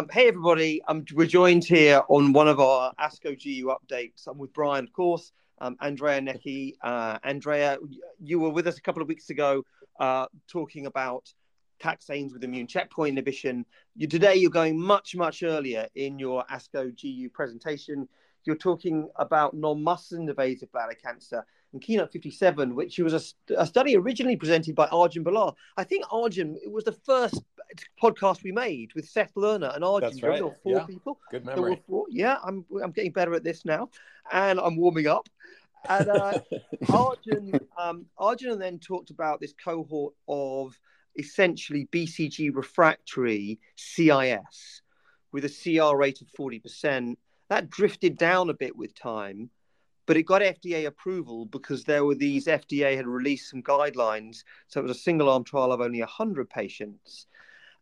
Um, hey, everybody. Um, we're joined here on one of our ASCO GU updates. I'm with Brian, of course, um, Andrea Necchi. Uh, Andrea, you were with us a couple of weeks ago uh, talking about taxanes with immune checkpoint inhibition. You, today, you're going much, much earlier in your ASCO GU presentation. You're talking about non-muscle invasive bladder cancer and Keynote 57, which was a, a, study originally presented by Arjun Balar. I think Arjun, it was the first podcast we made with Seth Lerner and Arjun. That's right. There four yeah. people. Good memory. Four, yeah, I'm, I'm getting better at this now and I'm warming up. And uh, Arjun, um, Arjun then talked about this cohort of essentially BCG refractory CIS with a CR rate of 40%. That drifted down a bit with time but it got FDA approval because there were these FDA had released some guidelines. So it was a single arm trial of only 100 patients.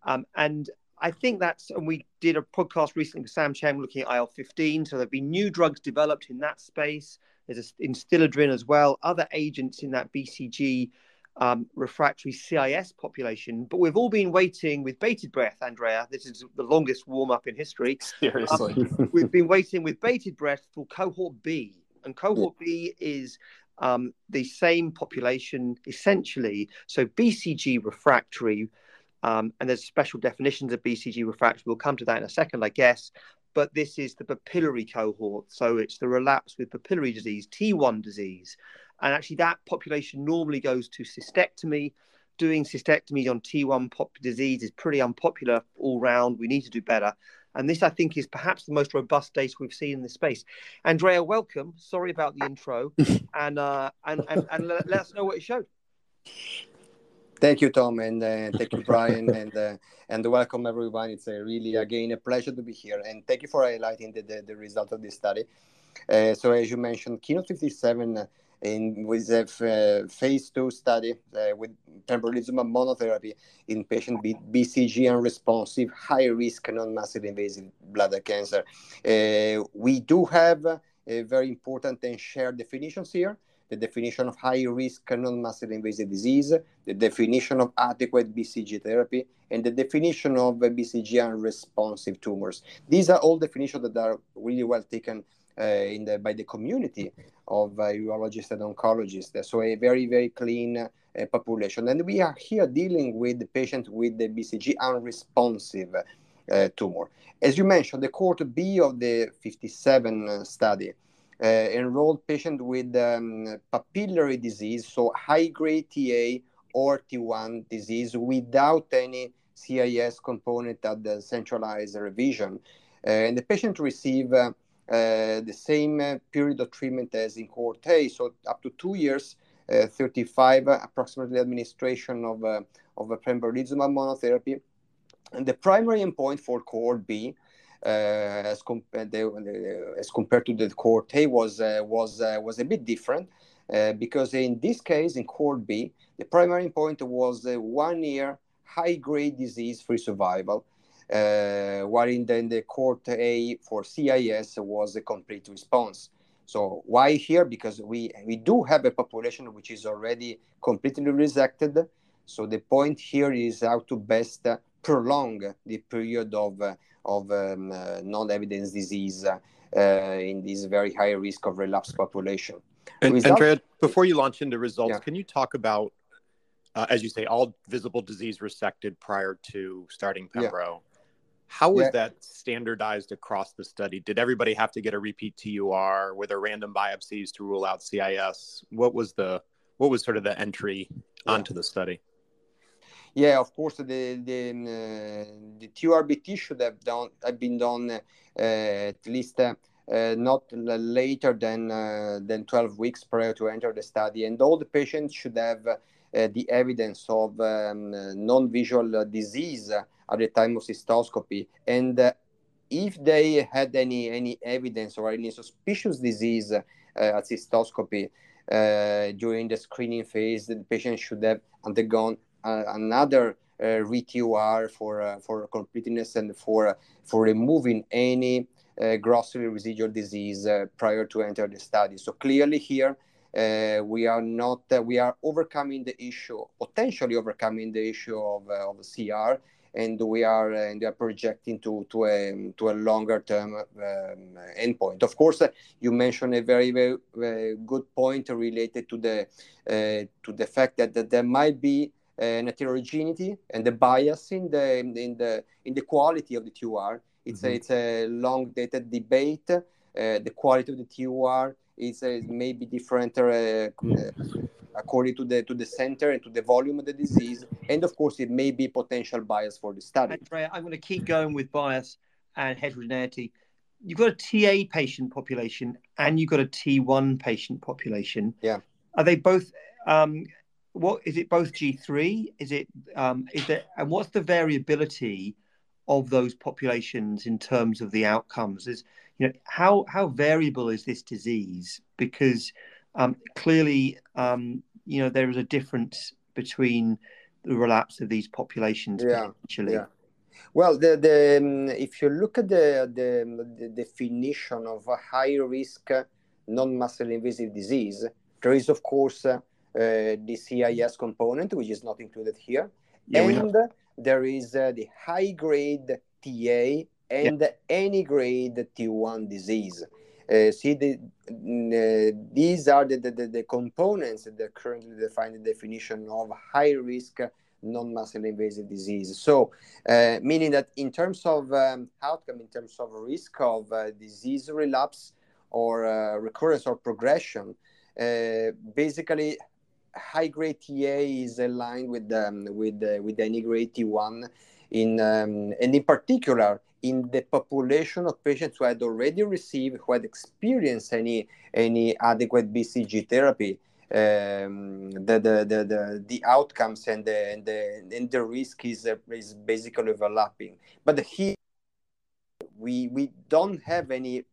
Um, and I think that's, and we did a podcast recently with Sam Chang looking at IL 15. So there have been new drugs developed in that space. There's a, Adstiladrin as well, other agents in that BCG um, refractory CIS population. But we've all been waiting with bated breath, Andrea. This is the longest warm up in history. Seriously. Um, we've been waiting with bated breath for cohort B and cohort yeah. B is um, the same population essentially. So BCG refractory, um, and there's special definitions of BCG refractory. We'll come to that in a second, I guess. But this is the papillary cohort. So it's the relapse with papillary disease, T1 disease. And actually, that population normally goes to cystectomy. Doing cystectomy on T1 pop disease is pretty unpopular all round. We need to do better. And this, I think, is perhaps the most robust data we've seen in this space. Andrea, welcome. Sorry about the intro, and uh, and and, and let, let, us know what it showed. Thank you, Tom, and uh, thank you, Brian, and uh, and welcome everyone. It's a really again a pleasure to be here, and thank you for highlighting the the, the result of this study. Uh, so, as you mentioned, Keynote 57 in with a uh, phase two study uh, with pembrolizumab monotherapy in patients with BCG unresponsive, high risk non-muscle invasive bladder cancer. Uh, we do have very important and shared definitions here. The definition of high risk non-muscle invasive disease, the definition of adequate BCG therapy, and the definition of BCG unresponsive tumors. These are all definitions that are really well taken in the, by the community of uh, urologists and oncologists. So a very, very clean uh, population. And we are here dealing with the patient with the BCG unresponsive uh, tumor. As you mentioned, the cohort B of the 57 study uh, enrolled patient with um, papillary disease, so high-grade TA or T1 disease without any CIS component at the centralized revision. Uh, and the patient received uh, the same uh, period of treatment as in cohort A, so up to two years, uh, 35 approximately administration of, of pembrolizumab monotherapy. And the primary endpoint for cohort B uh, as, com- as, compared to the cohort A was uh, was uh, was a bit different because in this case in cohort B the primary endpoint was one year high grade disease free survival uh, while in the, cohort A for CIS was a complete response. So why here? Because we, we do have a population which is already completely resected. So the point here is how to best prolong the period of, of um, uh, non-evidence disease uh, in this very high risk of relapse population. And Result- Andrea, before you launch into results, yeah. can you talk about, uh, as you say, all visible disease resected prior to starting Pembro? Yeah. How was yeah. that standardized across the study? Did everybody have to get a repeat TUR? Were there random biopsies to rule out CIS? What was the what was sort of the entry yeah. onto the study? Yeah, of course, the the uh, the TURBT should have done have been done uh, at least uh, uh not later than uh, than 12 weeks prior to enter the study, and all the patients should have uh, the evidence of um, non-visual disease at the time of cystoscopy. And uh, if they had any, any evidence or any suspicious disease uh, at cystoscopy uh, during the screening phase, the patient should have undergone uh, another uh, RTUR for, uh, for completeness and for, for removing any grossly residual disease prior to enter the study. So clearly here, uh, we are not uh, we are overcoming the issue potentially overcoming the issue of, uh, of CR and we are uh, and we are projecting to to a to a longer term um, endpoint. Of course, uh, you mentioned a very, very very good point related to the uh, to the fact that, that there might be an heterogeneity and the bias in the in the in the quality of the TUR. It's mm-hmm. a, it's a long dated debate. Uh, the quality of the TUR is uh, maybe different uh, according to the to the center and to the volume of the disease, and of course it may be potential bias for the study. Andrea, I'm going to keep going with bias and heterogeneity. You've got a TA patient population and you've got a T1 patient population. Yeah. Are they both? Um, what is it? Both G3? Is it? Um, is there? And what's the variability of those populations in terms of the outcomes? Is you know how how variable is this disease? Because um, clearly, um, you know, there is a difference between the relapse of these populations. Yeah, yeah. Well, the, the um, if you look at the, the, the definition of a high risk non-muscle invasive disease, there is of course uh, the CIS component, which is not included here, yeah, and there is uh, the high grade TA and yeah. any grade T1 disease. Uh, see, the, uh, these are the, the, the, components that currently define the definition of high risk non-muscle invasive disease. So, uh, meaning that in terms of um, outcome, in terms of risk of uh, disease relapse or uh, recurrence or progression, uh, basically high-grade TA is aligned with um, with with any grade T1 in um, and in particular in the population of patients who had already received, who had experienced any any adequate BCG therapy, um, the, the, the, the, the outcomes and the, and the, and the risk is, uh, is basically overlapping. But here, we, we don't have any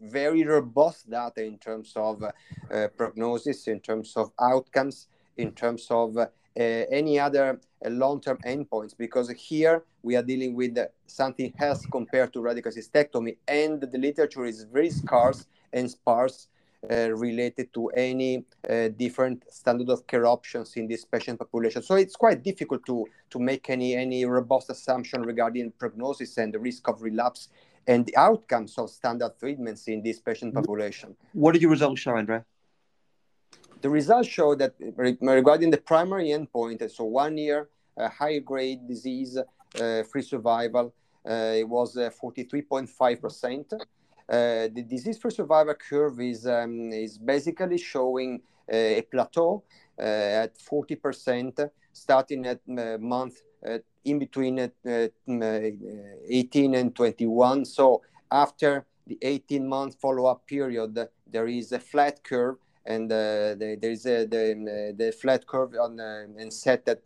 very robust data in terms of uh, prognosis, in terms of outcomes, in terms of uh, any other uh, long-term endpoints because here we are dealing with something else compared to radical cystectomy and the literature is very scarce and sparse uh, related to any uh, different standard of care options in this patient population. So it's quite difficult to, to make any, any robust assumption regarding prognosis and the risk of relapse and the outcomes of standard treatments in this patient population. What did your results show, Andrea? The results show that regarding the primary endpoint, so one year uh, high grade disease uh, free survival, uh, it was 43.5%. the disease free survival curve is, um, is basically showing a plateau at 40%, starting at month in between uh, 18 and 21. So after the 18 month follow up period, there is a flat curve and uh, the, there is a, the, the flat curve on uh, and set at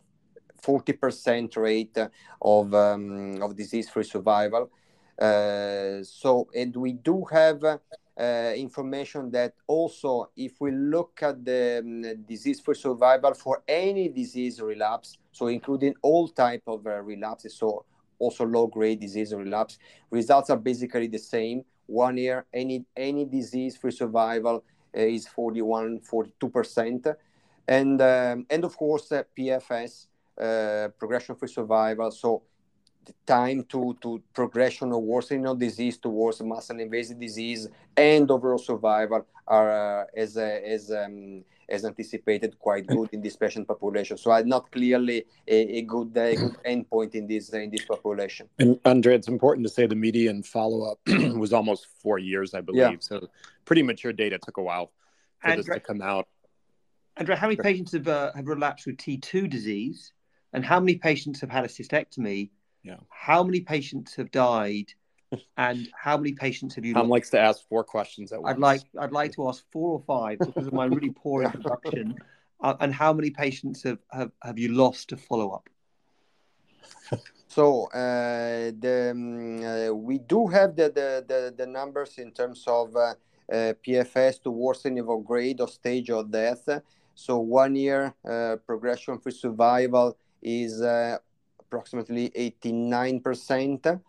40% rate of um, of disease-free survival. Uh, so, and we do have uh, information that also, if we look at the um, disease-free survival for any disease relapse, so including all type of uh, relapses, so also low-grade disease relapse, results are basically the same. One year, any any disease-free survival uh, is 41, 42%. And, um, and of course, uh, PFS, uh, progression-free survival. So the time to, to progression or worsening of disease towards muscle invasive disease and overall survival are uh, as, as um, as anticipated quite good in this patient population. So I'm not clearly a, a good a good endpoint in this in this population. And Andre, it's important to say the median follow up was almost four years, I believe. Yeah. So pretty mature data took a while for Andre, this to come out. Andrea, how many patients have uh, have relapsed with T2 disease, and how many patients have had a cystectomy? Yeah. How many patients have died? And how many patients have you? Lost? Tom likes to ask four questions at once. I'd like I'd like to ask four or five because of my really poor introduction. Uh, and how many patients have, have, have you lost to follow up? So uh, the, um, uh, we do have the, the, the, the, numbers in terms of uh, uh PFS to worsening of grade or stage of death. So one year uh, progression-free survival is approximately 89%.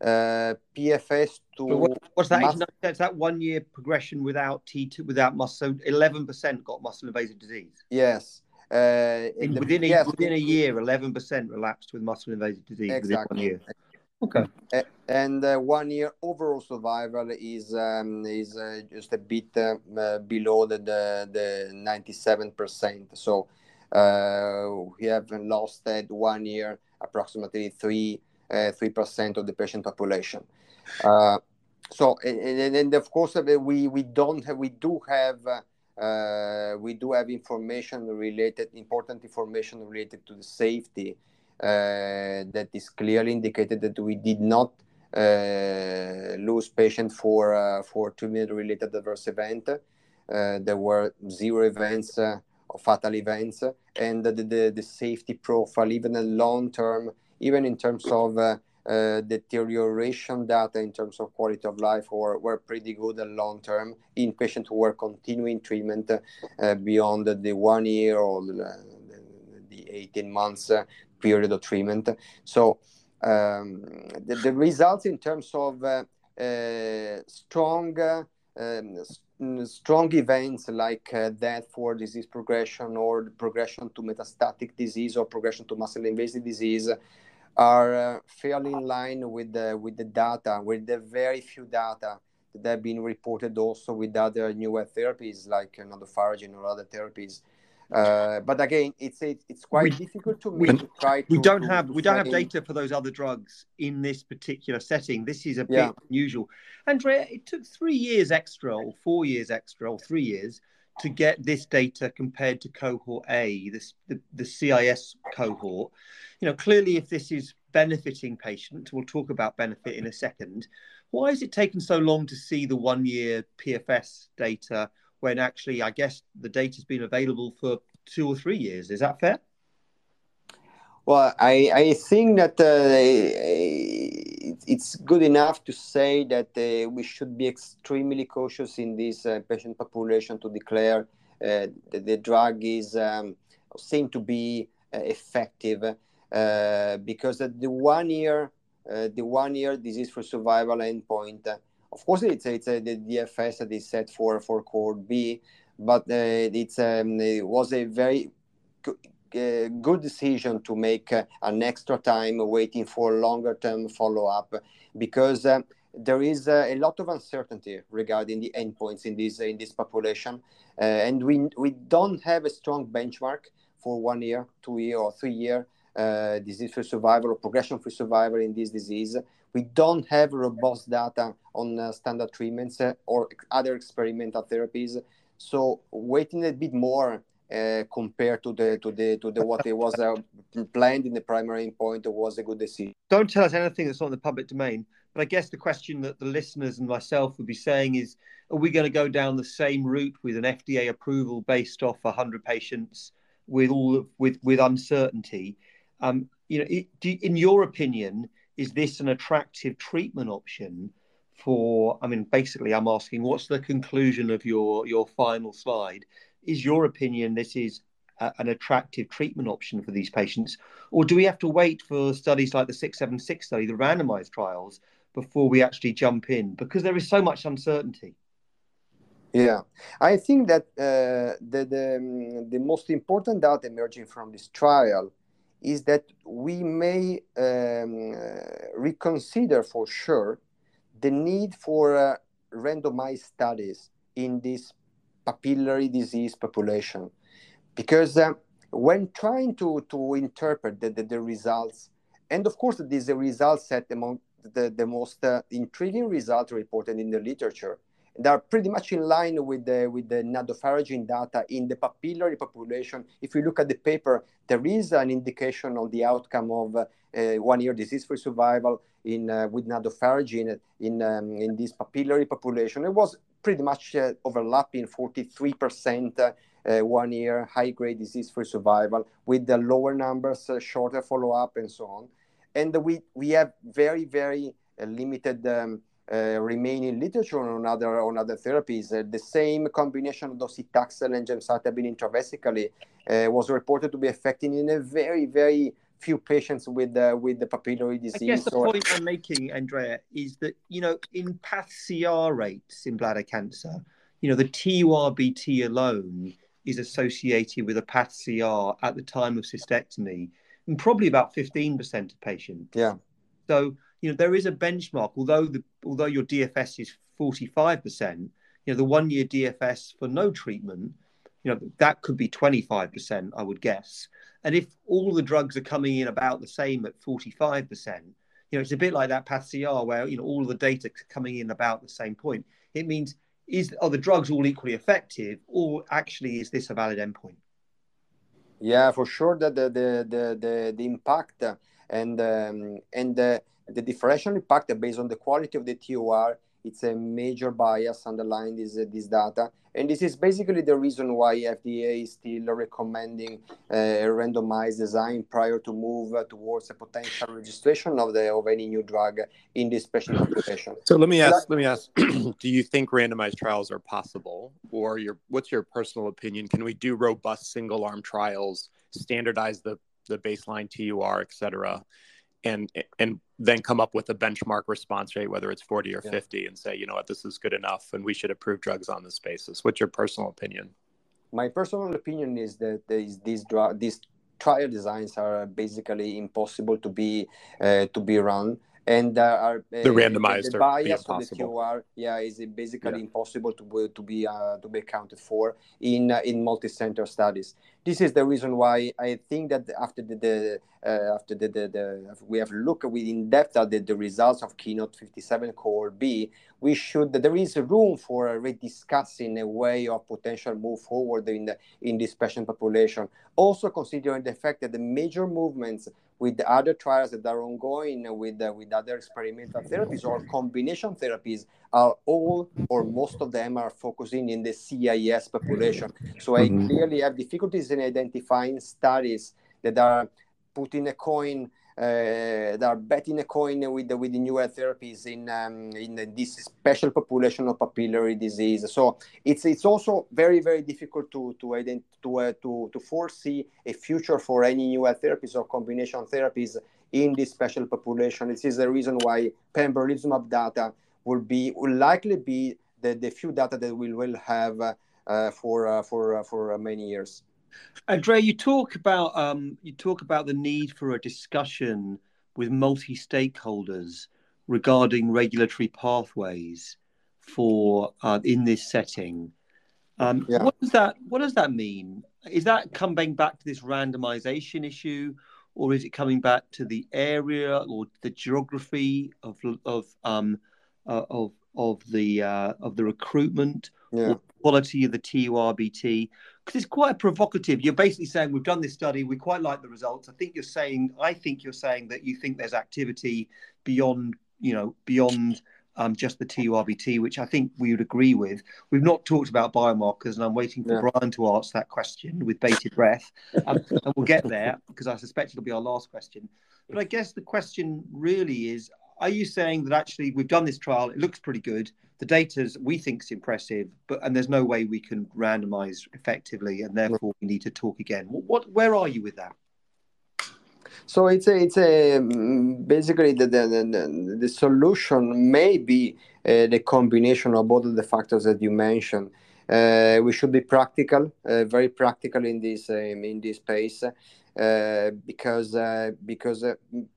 Uh, PFS to what, what's that? Mus- that's that one year progression without T2 without muscle. So eleven percent got muscle invasive disease. Yes, Uh, in, within, a, yes, within a year, 11% relapsed with muscle invasive disease exactly. within one year. Okay. And uh, one year overall survival is um, is uh, just a bit uh, uh below the, the, the 97%. So uh, we have lost at one year approximately three three percent of the patient population. so and, and, of course we we don't have we do have uh, we do have information related, important information related to the safety uh, that is clearly indicated that we did not uh, lose patient for uh, for treatment-related adverse event. Uh, there were zero events uh, or fatal events, and the, the, the safety profile, even a long term, even in terms of uh, deterioration data in terms of quality of life were, were pretty good and long term in patients who were continuing treatment uh, beyond the one year or the, the 18 months uh, period of treatment. So um, the, the, results in terms of uh, uh, strong um, strong events like uh, death for disease progression or progression to metastatic disease or progression to muscle invasive disease are uh, fairly in line with the with the data, with the very few data that have been reported also with other newer therapies like nadofaragene or other therapies. Uh, but again, it's it's quite we, difficult to we, to try. We to, don't to, have we don't have data for those other drugs in this particular setting. This is a bit yeah. unusual. Andrea, it took three years extra, or four years extra, or three years to get this data compared to cohort A, this the, the CIS cohort. You know, clearly, if this is benefiting patients, we'll talk about benefit in a second. Why has it taken so long to see the one-year PFS data when actually, I guess, the data's been available for two or three years? Is that fair? Well, I, I think that uh, it's good enough to say that uh, we should be extremely cautious in this uh, patient population to declare uh, that the drug is um, seen to be uh, effective. Uh, because the one year the one year disease for survival endpoint of course it's it's the DFS that is set for for cohort B but it's um, it was a very good decision to make uh, an extra time waiting for longer term follow up because uh, there is uh, a lot of uncertainty regarding the endpoints in this in this population, uh, and we we don't have a strong benchmark for one year, two year, or three year uh, disease-free survival or progression-free survival in this disease. We don't have robust data on standard treatments or other experimental therapies. So waiting a bit more uh, compared to the to the to the what it was uh, planned in the primary endpoint it was a good decision. Don't tell us anything that's on the public domain. But I guess the question that the listeners and myself would be saying is: Are we going to go down the same route with an FDA approval based off 100 patients with all with with uncertainty? Um, you know, it, do, in your opinion, is this an attractive treatment option? For, I mean, basically, I'm asking, what's the conclusion of your your final slide? Is your opinion this is a, an attractive treatment option for these patients, or do we have to wait for studies like the 676 study, the randomized trials, before we actually jump in? Because there is so much uncertainty. Yeah, I think that uh, the, the, the most important data emerging from this trial is that we may um, reconsider for sure the need for uh, randomized studies in this papillary disease population. Because uh, when trying to, to interpret the, the, the, results, and of course, these results set among the, the most uh, intriguing results reported in the literature. They are pretty much in line with the, with the nadofaragene data in the papillary population. If you look at the paper, there is an indication of the outcome of uh, one-year disease-free survival in uh, with nadofaragene in um, in this papillary population. It was pretty much uh, overlapping 43% uh, one year high grade disease free survival with the lower numbers, uh, shorter follow up, and so on. And we, we have very, very uh, limited um, uh, remaining literature on other, on other therapies. The same combination of docetaxel and gemcitabine intravesically was reported to be effective in a very, very few patients with the with the papillary disease. I guess the or... point I'm making, Andrea, is that you know in path CR rates in bladder cancer, you know the TURBT alone is associated with a path CR at the time of cystectomy and probably about 15% of patients. Yeah. So, you know, there is a benchmark, although the although your DFS is 45%, you know, the one year DFS for no treatment, you know, that could be 25%, I would guess. And if all the drugs are coming in about the same at 45%, you know, it's a bit like that PathCR where, you know, all the data coming in about the same point. It means is are the drugs all equally effective or actually is this a valid endpoint? Yeah, for sure that the the the the, the impact and um, and the, the differential impact based on the quality of the TUR it's a major bias underlying this uh, this data. And this is basically the reason why fda is still recommending uh, a randomized design prior to move uh, towards a potential registration of the of any new drug in this patient population so let me ask let me ask do you think randomized trials are possible? Or your what's your personal opinion? Can we do robust single arm trials standardize the the baseline tur et cetera and and then come up with a benchmark response rate, whether it's 40 or yeah. 50, and say, you know what, this is good enough, and we should approve drugs on this basis. What's your personal opinion? My personal opinion is that these these drug these trial designs are basically impossible to be uh, to be run and uh, are uh, the randomized the, bias of the TUR, yeah, is basically yeah. impossible to to be uh, to be accounted for in uh, in multi-center studies. This is the reason why I think that after the, the uh, after the, the, the, we have looked with in depth at the, the results of Keynote 57 Cohort B, we should there is room for rediscussing a way of potential move forward in the, in this patient population. Also considering the fact that the major movements with the other trials that are ongoing with uh, with other experimental therapies or combination therapies are all or most of them are focusing in the CIS population. So I mm-hmm. clearly have difficulties in identifying studies that are putting a coin uh, that are betting a coin with the, with the newer therapies in um, in this special population of papillary disease. So it's it's also very very difficult to to ident- to, uh, to to foresee a future for any newer therapies or combination therapies in this special population. This is the reason why pembrolizumab data will be will likely be the, the few data that we will have uh, for uh, for uh, for many years. Andrea, you talk about um, you talk about the need for a discussion with multi-stakeholders regarding regulatory pathways for uh, in this setting. Um, yeah. What does that What does that mean? Is that coming back to this randomization issue, or is it coming back to the area or the geography of of um, uh, of of the uh, of the recruitment yeah. or quality of the TURBT? Because it's quite provocative. You're basically saying we've done this study, we quite like the results. I think you're saying, I think you're saying that you think there's activity beyond, you know, beyond um, just the TURBT, which I think we would agree with. We've not talked about biomarkers, and I'm waiting for yeah. Brian to answer that question with bated breath. Um, and we'll get there because I suspect it'll be our last question. But I guess the question really is are you saying that actually we've done this trial, it looks pretty good, the data we think is impressive, but and there's no way we can randomize effectively, and therefore we need to talk again. What, what where are you with that? So it's a, it's a basically the the, the, the solution may be uh, the combination of both of the factors that you mentioned. Uh, we should be practical, uh, very practical in this um, in this space, uh, because uh, because uh,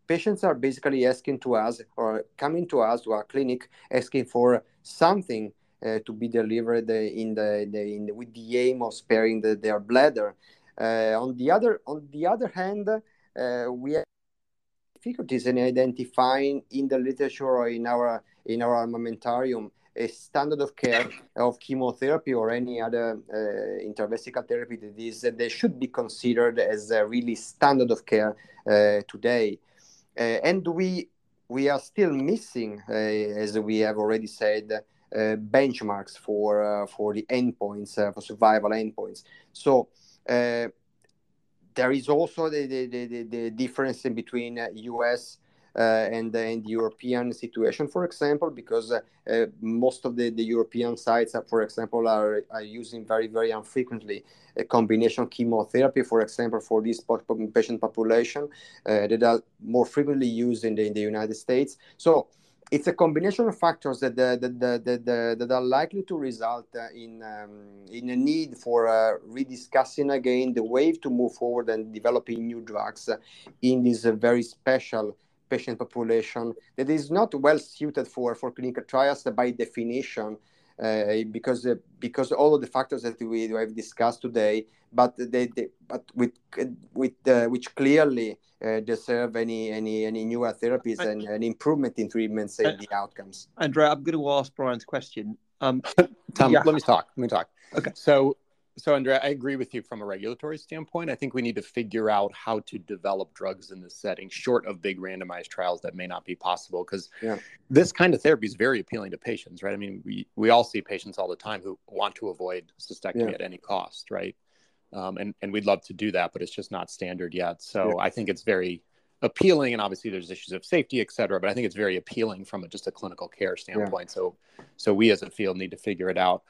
patients are basically asking to us or coming to us to our clinic asking for something uh, to be delivered in the, the, in the, with the aim of sparing the, their bladder. Uh, on the other on the other hand, we have difficulties in identifying in the literature or in our in our armamentarium a standard of care of chemotherapy or any other uh, intravesical therapy that is uh, they should be considered as a really standard of care uh, today. Uh, and we we are still missing uh, as we have already said uh, benchmarks for for the endpoints for survival endpoints. So there is also the, the, the, the difference in between us and, and the European situation, for example, because uh, uh, most of the, the European sites, for example, are, are using very, very infrequently a combination chemotherapy, for example, for this patient population that are more frequently used in the, in the United States. So it's a combination of factors that that, that, that, that are likely to result in um, in a need for uh, rediscussing again the way to move forward and developing new drugs in this uh, very special patient population that is not well suited for for clinical trials by definition uh, because uh, because all of the factors that we have discussed today, but they, they but with with uh, which clearly uh, deserve any any any newer therapies and an improvement in treatments and the outcomes. Andrea, I'm going to ask Brian's question. Um, Tom, yeah. let me talk. Let me talk. Okay. So so, Andrea, I agree with you from a regulatory standpoint. I think we need to figure out how to develop drugs in this setting, short of big randomized trials that may not be possible. Because yeah. this kind of therapy is very appealing to patients, right? I mean, we, we all see patients all the time who want to avoid cystectomy yeah. at any cost, right? Um, and, and we'd love to do that, but it's just not standard yet. So yeah. I think it's very appealing. And obviously, there's issues of safety, et cetera, but I think it's very appealing from a, just a clinical care standpoint. So, so we as a field need to figure it out.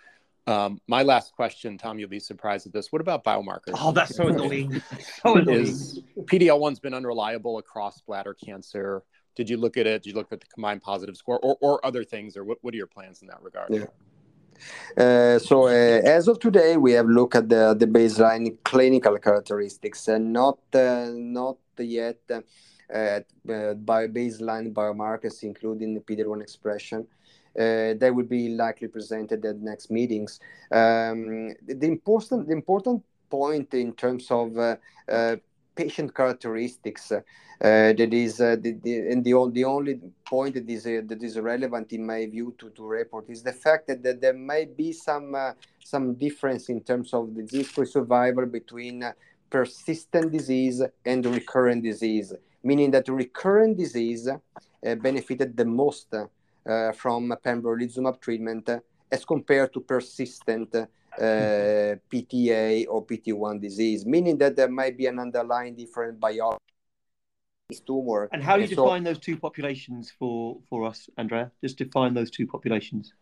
Um, my last question, Tom, you'll be surprised at this. What about biomarkers? Oh, that's so annoying. so annoying. Is PD-L1's been unreliable across bladder cancer? Did you look at it? Did you look at the combined positive score or, or other things? Or what, what are your plans in that regard? Yeah. Uh, so uh, as of today, we have looked at the, the baseline clinical characteristics and not uh, not yet uh, uh, by baseline biomarkers, including the PD-L1 expression. Uh, they will be likely presented at next meetings. Um, the important the important point in terms of uh, uh, patient characteristics uh, that is uh, the, the, and the, the only point that is uh, that is relevant in my view to, to report is the fact that, that there may be some some difference in terms of the disease-free survival between persistent disease and recurrent disease meaning that recurrent disease benefited the most from a pembrolizumab treatment as compared to persistent uh, PTA or PT1 disease, meaning that there might be an underlying different biology tumor. And how do you define those two populations for, for us, Andrea? Just define those two populations.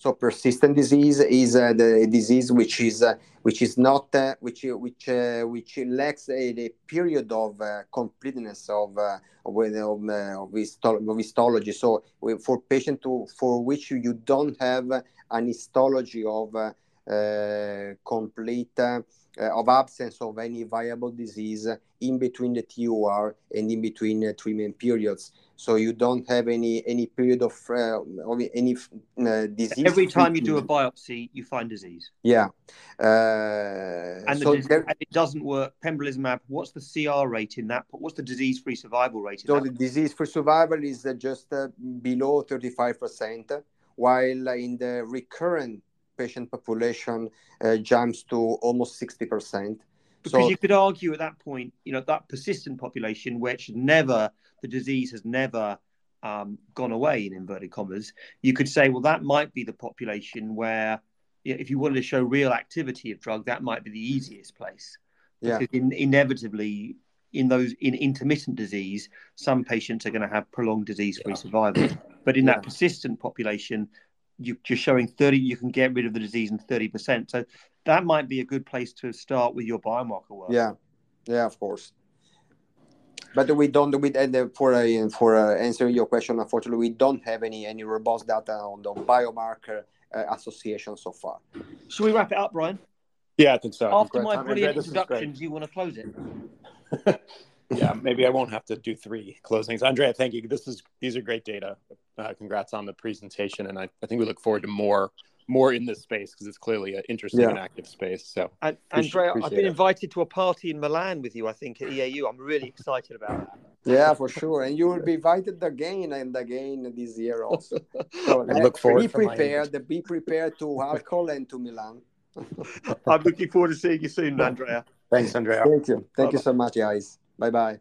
So persistent disease is uh, the disease which is uh, which is not uh, which which uh, which lacks a, a period of uh, completeness of uh, of, of, of, histology. So for patient to for which you don't have an histology of complete of absence of any viable disease in between the TUR and in between treatment periods so you don't have any any period of, uh, of any uh, disease. Every time you do a biopsy, you find disease. Yeah, uh, and, so there, and, it doesn't work. Pembrolizumab. What's the CR rate in that? What's the disease-free survival rate? so the disease-free survival is uh, just uh, below thirty-five percent, while in the recurrent patient population uh, jumps to almost sixty percent. Because so, you could argue at that point, you know, that persistent population, which never the disease has never um, gone away in inverted commas, you could say, well, that might be the population where, if you wanted to show real activity of drug, that might be the easiest place. Yeah. Because in, inevitably, in those in intermittent disease, some patients are going to have prolonged disease-free yeah. survival. But in yeah. that persistent population, you, are showing 30, you can get rid of the disease in 30%. So that might be a good place to start with your biomarker work. Yeah, yeah, of course. But we don't we and for uh, for uh, answering your question unfortunately we don't have any any robust data on the biomarker uh, association so far. Should we wrap it up brian yeah i think so. After my brilliant introductions you want to close it? Yeah maybe i won't have to do three closings. Andrea thank you. This is these are great data. Uh, congrats on the presentation and I, I think we look forward to more more in this space because it's clearly an interesting yeah. and active space. So, and, Andrea, I've been it. invited to a party in Milan with you. I think at EAU. I'm really excited about that. Yeah, for sure, and you will be invited again and again this year also. So I look forward. To be prepared. Be prepared to alcohol and to Milan. I'm looking forward to seeing you soon, Andrea. Thanks, Andrea. Thank you. Thank Bye-bye. you so much, guys. Bye bye.